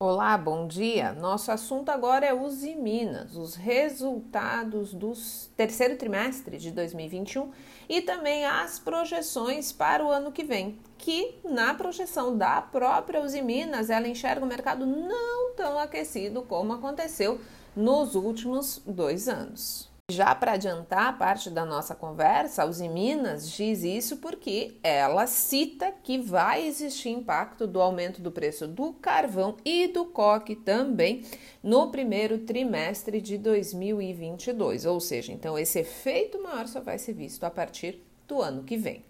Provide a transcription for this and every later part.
Olá, bom dia. Nosso assunto agora é Uzi Minas, os resultados do terceiro trimestre de 2021 e também as projeções para o ano que vem, que na projeção da própria Uzi Minas, ela enxerga o mercado não tão aquecido como aconteceu nos últimos dois anos. Já para adiantar parte da nossa conversa, a Uzi Minas diz isso porque ela cita que vai existir impacto do aumento do preço do carvão e do coque também no primeiro trimestre de 2022, ou seja, então esse efeito maior só vai ser visto a partir do ano que vem.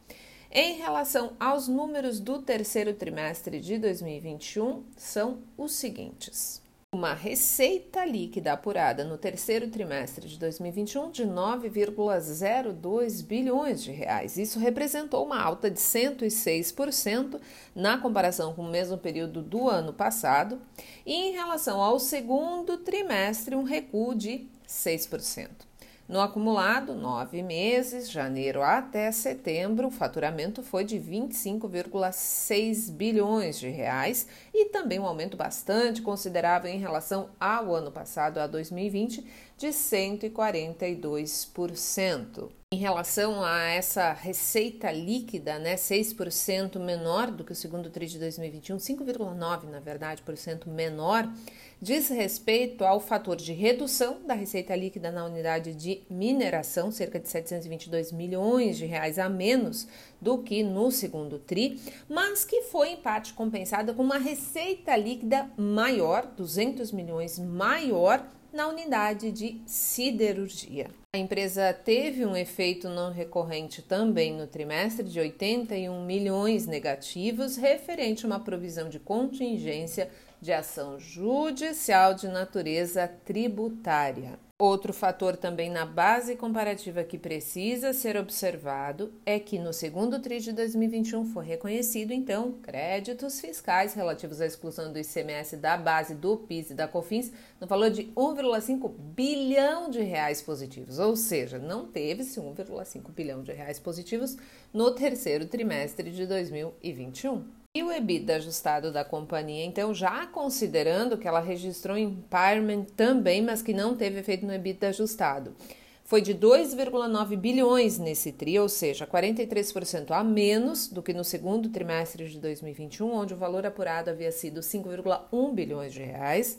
Em relação aos números do terceiro trimestre de 2021, são os seguintes uma receita líquida apurada no terceiro trimestre de 2021 de 9,02 bilhões de reais. Isso representou uma alta de 106% na comparação com o mesmo período do ano passado, e em relação ao segundo trimestre, um recuo de 6%. No acumulado, nove meses, janeiro até setembro, o faturamento foi de 25,6 bilhões de reais e também um aumento bastante considerável em relação ao ano passado, a 2020, de 142%. Em relação a essa receita líquida, né, 6% menor do que o segundo TRI de 2021, 5,9% na verdade, por cento menor, diz respeito ao fator de redução da receita líquida na unidade de mineração, cerca de 722 milhões de reais a menos do que no segundo TRI, mas que foi em parte compensada com uma receita líquida maior, 200 milhões maior na unidade de siderurgia. A empresa teve um efeito não recorrente também no trimestre de 81 milhões negativos, referente a uma provisão de contingência de ação judicial de natureza tributária. Outro fator também na base comparativa que precisa ser observado é que no segundo TRI de 2021 foi reconhecido, então, créditos fiscais relativos à exclusão do ICMS da base do PIS e da COFINS no valor de 1,5 bilhão de reais positivos, ou seja, não teve-se 1,5 bilhão de reais positivos no terceiro trimestre de 2021. E o EBITDA ajustado da companhia, então, já considerando que ela registrou impairment também, mas que não teve efeito no EBITDA ajustado, foi de 2,9 bilhões nesse TRI, ou seja, 43% a menos do que no segundo trimestre de 2021, onde o valor apurado havia sido 5,1 bilhões de reais.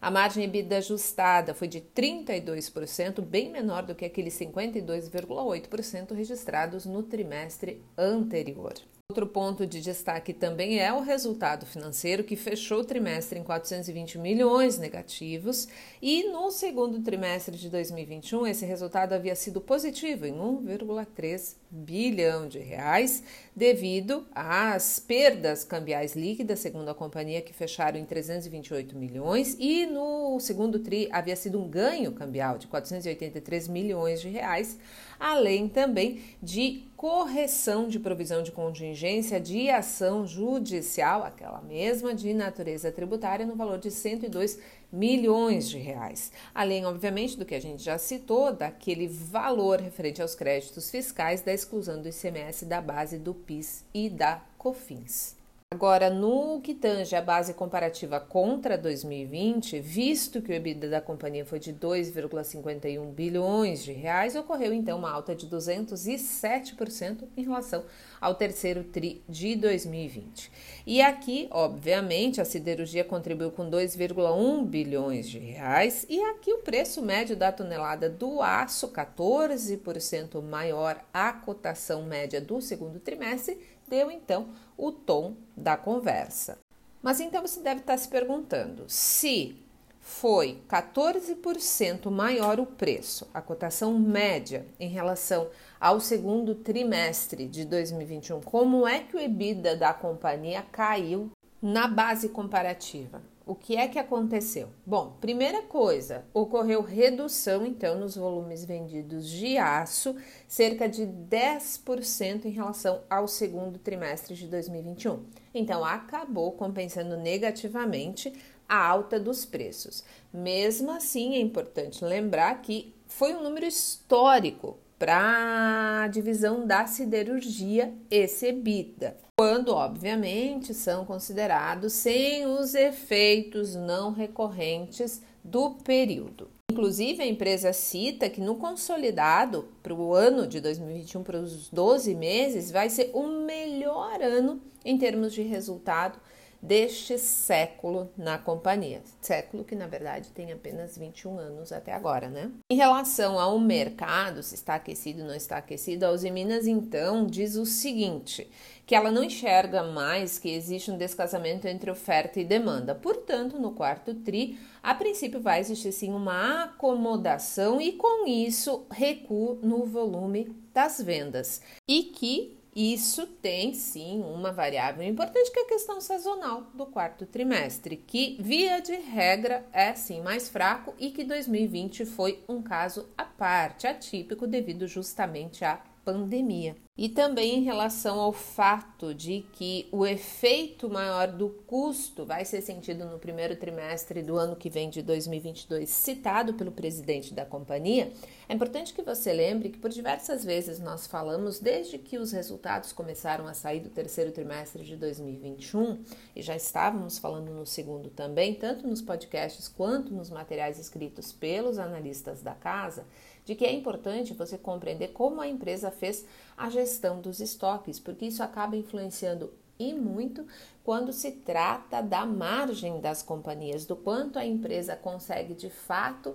A margem EBITDA ajustada foi de 32%, bem menor do que aqueles 52,8% registrados no trimestre anterior. Outro ponto de destaque também é o resultado financeiro, que fechou o trimestre em 420 milhões negativos, e no segundo trimestre de 2021 esse resultado havia sido positivo em 1,3 bilhão de reais, devido às perdas cambiais líquidas, segundo a companhia, que fecharam em 328 milhões, e no segundo tri havia sido um ganho cambial de 483 milhões de reais, além também de correção de provisão de contingência de ação judicial, aquela mesma de natureza tributária, no valor de 102 milhões de reais. Além, obviamente, do que a gente já citou, daquele valor referente aos créditos fiscais da exclusão do ICMS da base do PIS e da COFINS. Agora, no que tange a base comparativa contra 2020, visto que o EBITDA da companhia foi de 2,51 bilhões de reais, ocorreu então uma alta de 207% em relação ao terceiro tri de 2020. E aqui, obviamente, a siderurgia contribuiu com 2,1 bilhões de reais e aqui o preço médio da tonelada do aço 14% maior a cotação média do segundo trimestre deu então o tom da conversa. Mas então você deve estar se perguntando se foi 14% maior o preço, a cotação média em relação ao segundo trimestre de 2021, como é que o EBITDA da companhia caiu na base comparativa? O que é que aconteceu? Bom, primeira coisa, ocorreu redução então nos volumes vendidos de aço, cerca de 10% em relação ao segundo trimestre de 2021. Então, acabou compensando negativamente a alta dos preços. Mesmo assim, é importante lembrar que foi um número histórico para a divisão da siderurgia esse EBITDA. quando, obviamente, são considerados sem os efeitos não recorrentes do período. Inclusive, a empresa cita que no consolidado para o ano de 2021, para os 12 meses, vai ser o melhor ano em termos de resultado deste século na companhia. Século que, na verdade, tem apenas 21 anos até agora, né? Em relação ao mercado, se está aquecido ou não está aquecido, a Uzi Minas, então, diz o seguinte, que ela não enxerga mais que existe um descasamento entre oferta e demanda. Portanto, no quarto TRI, a princípio vai existir sim uma acomodação e, com isso, recuo no volume das vendas. E que isso tem sim uma variável importante que é a questão sazonal do quarto trimestre, que via de regra é sim mais fraco e que 2020 foi um caso à parte, atípico devido justamente à pandemia. E também em relação ao fato de que o efeito maior do custo vai ser sentido no primeiro trimestre do ano que vem de 2022, citado pelo presidente da companhia, é importante que você lembre que por diversas vezes nós falamos, desde que os resultados começaram a sair do terceiro trimestre de 2021, e já estávamos falando no segundo também, tanto nos podcasts quanto nos materiais escritos pelos analistas da casa, de que é importante você compreender como a empresa fez a gestão dos estoques, porque isso acaba influenciando e muito quando se trata da margem das companhias, do quanto a empresa consegue de fato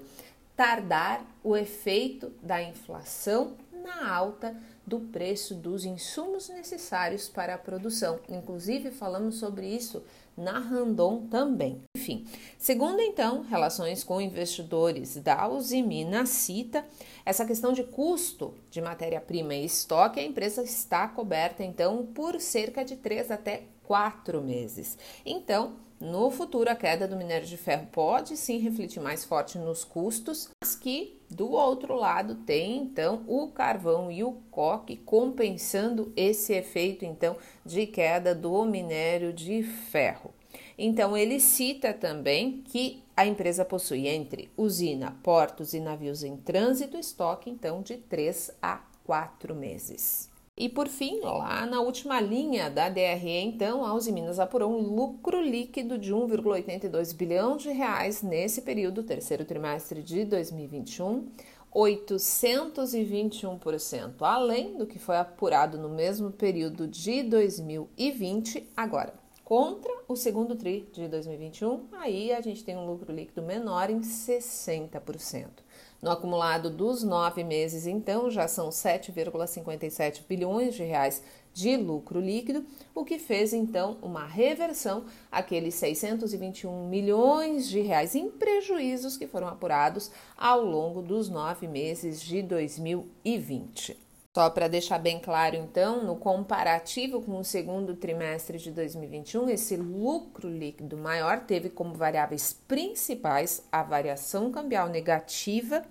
tardar o efeito da inflação na alta do preço dos insumos necessários para a produção. Inclusive, falamos sobre isso na Randon também. Enfim, segundo então, relações com investidores da Usimina cita essa questão de custo de matéria-prima e estoque, a empresa está coberta então por cerca de 3 até 4 meses. Então, no futuro, a queda do minério de ferro pode sim refletir mais forte nos custos, mas que do outro lado tem então o carvão e o coque compensando esse efeito então de queda do minério de ferro. Então ele cita também que a empresa possui entre usina, portos e navios em trânsito estoque então de 3 a 4 meses. E por fim, lá na última linha da DRE, então, a Uzi Minas apurou um lucro líquido de 1,82 bilhão de reais nesse período, terceiro trimestre de 2021, 821%, além do que foi apurado no mesmo período de 2020, agora. Contra o segundo TRI de 2021, aí a gente tem um lucro líquido menor em 60%. No acumulado dos nove meses, então, já são 7,57 bilhões de reais de lucro líquido, o que fez então uma reversão aqueles 621 milhões de reais em prejuízos que foram apurados ao longo dos nove meses de 2020. Só para deixar bem claro, então, no comparativo com o segundo trimestre de 2021, esse lucro líquido maior teve como variáveis principais a variação cambial negativa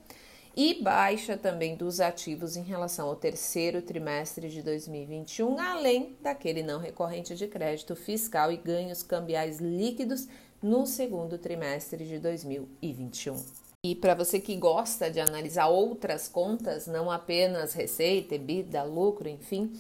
e baixa também dos ativos em relação ao terceiro trimestre de 2021, além daquele não recorrente de crédito fiscal e ganhos cambiais líquidos no segundo trimestre de 2021. E para você que gosta de analisar outras contas, não apenas receita, EBITDA, lucro, enfim,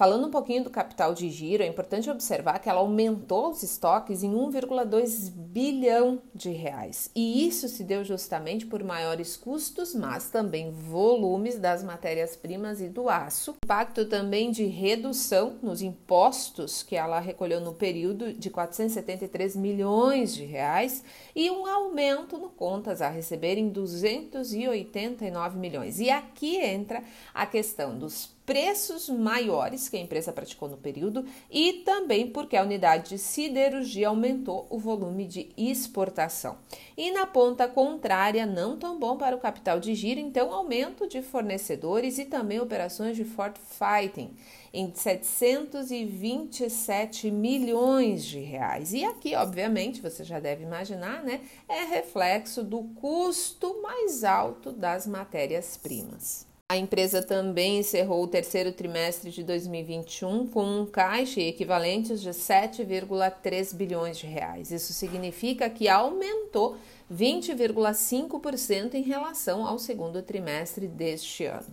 Falando um pouquinho do capital de giro, é importante observar que ela aumentou os estoques em 1,2 bilhão de reais. E isso se deu justamente por maiores custos, mas também volumes das matérias-primas e do aço. Impacto também de redução nos impostos que ela recolheu no período de 473 milhões de reais e um aumento no contas a receber em 289 milhões. E aqui entra a questão dos preços maiores que a empresa praticou no período e também porque a unidade de siderurgia aumentou o volume de exportação. E na ponta contrária, não tão bom para o capital de giro, então aumento de fornecedores e também operações de Fort Fighting em 727 milhões de reais. E aqui, obviamente, você já deve imaginar, né, é reflexo do custo mais alto das matérias-primas. A empresa também encerrou o terceiro trimestre de 2021 com um caixa equivalentes de 7,3 bilhões de reais. Isso significa que aumentou 20,5% em relação ao segundo trimestre deste ano.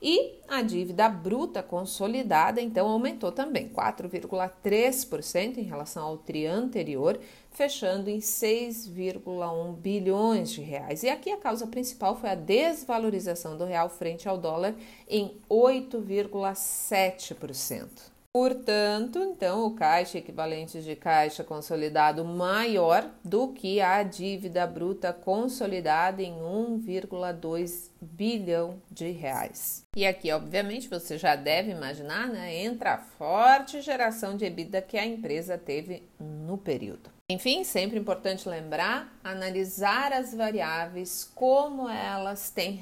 E a dívida bruta consolidada, então, aumentou também 4,3% em relação ao tri anterior, fechando em 6,1 bilhões de reais. E aqui a causa principal foi a desvalorização do real frente ao dólar em 8,7%. Portanto, então, o caixa equivalente de caixa consolidado maior do que a dívida bruta consolidada em 1,2 bilhão de reais. E aqui, obviamente, você já deve imaginar, né, entra a forte geração de EBITDA que a empresa teve no período. Enfim, sempre importante lembrar, analisar as variáveis, como elas têm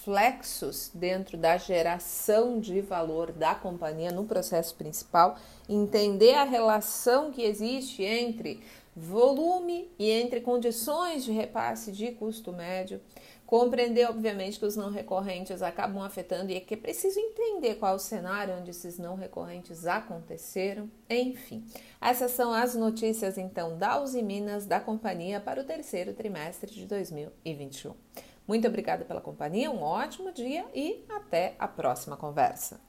reflexos dentro da geração de valor da companhia no processo principal, entender a relação que existe entre volume e entre condições de repasse de custo médio, Compreender, obviamente, que os não recorrentes acabam afetando e é que é preciso entender qual o cenário onde esses não recorrentes aconteceram. Enfim, essas são as notícias, então, da Uzi Minas da companhia para o terceiro trimestre de 2021. Muito obrigada pela companhia, um ótimo dia e até a próxima conversa.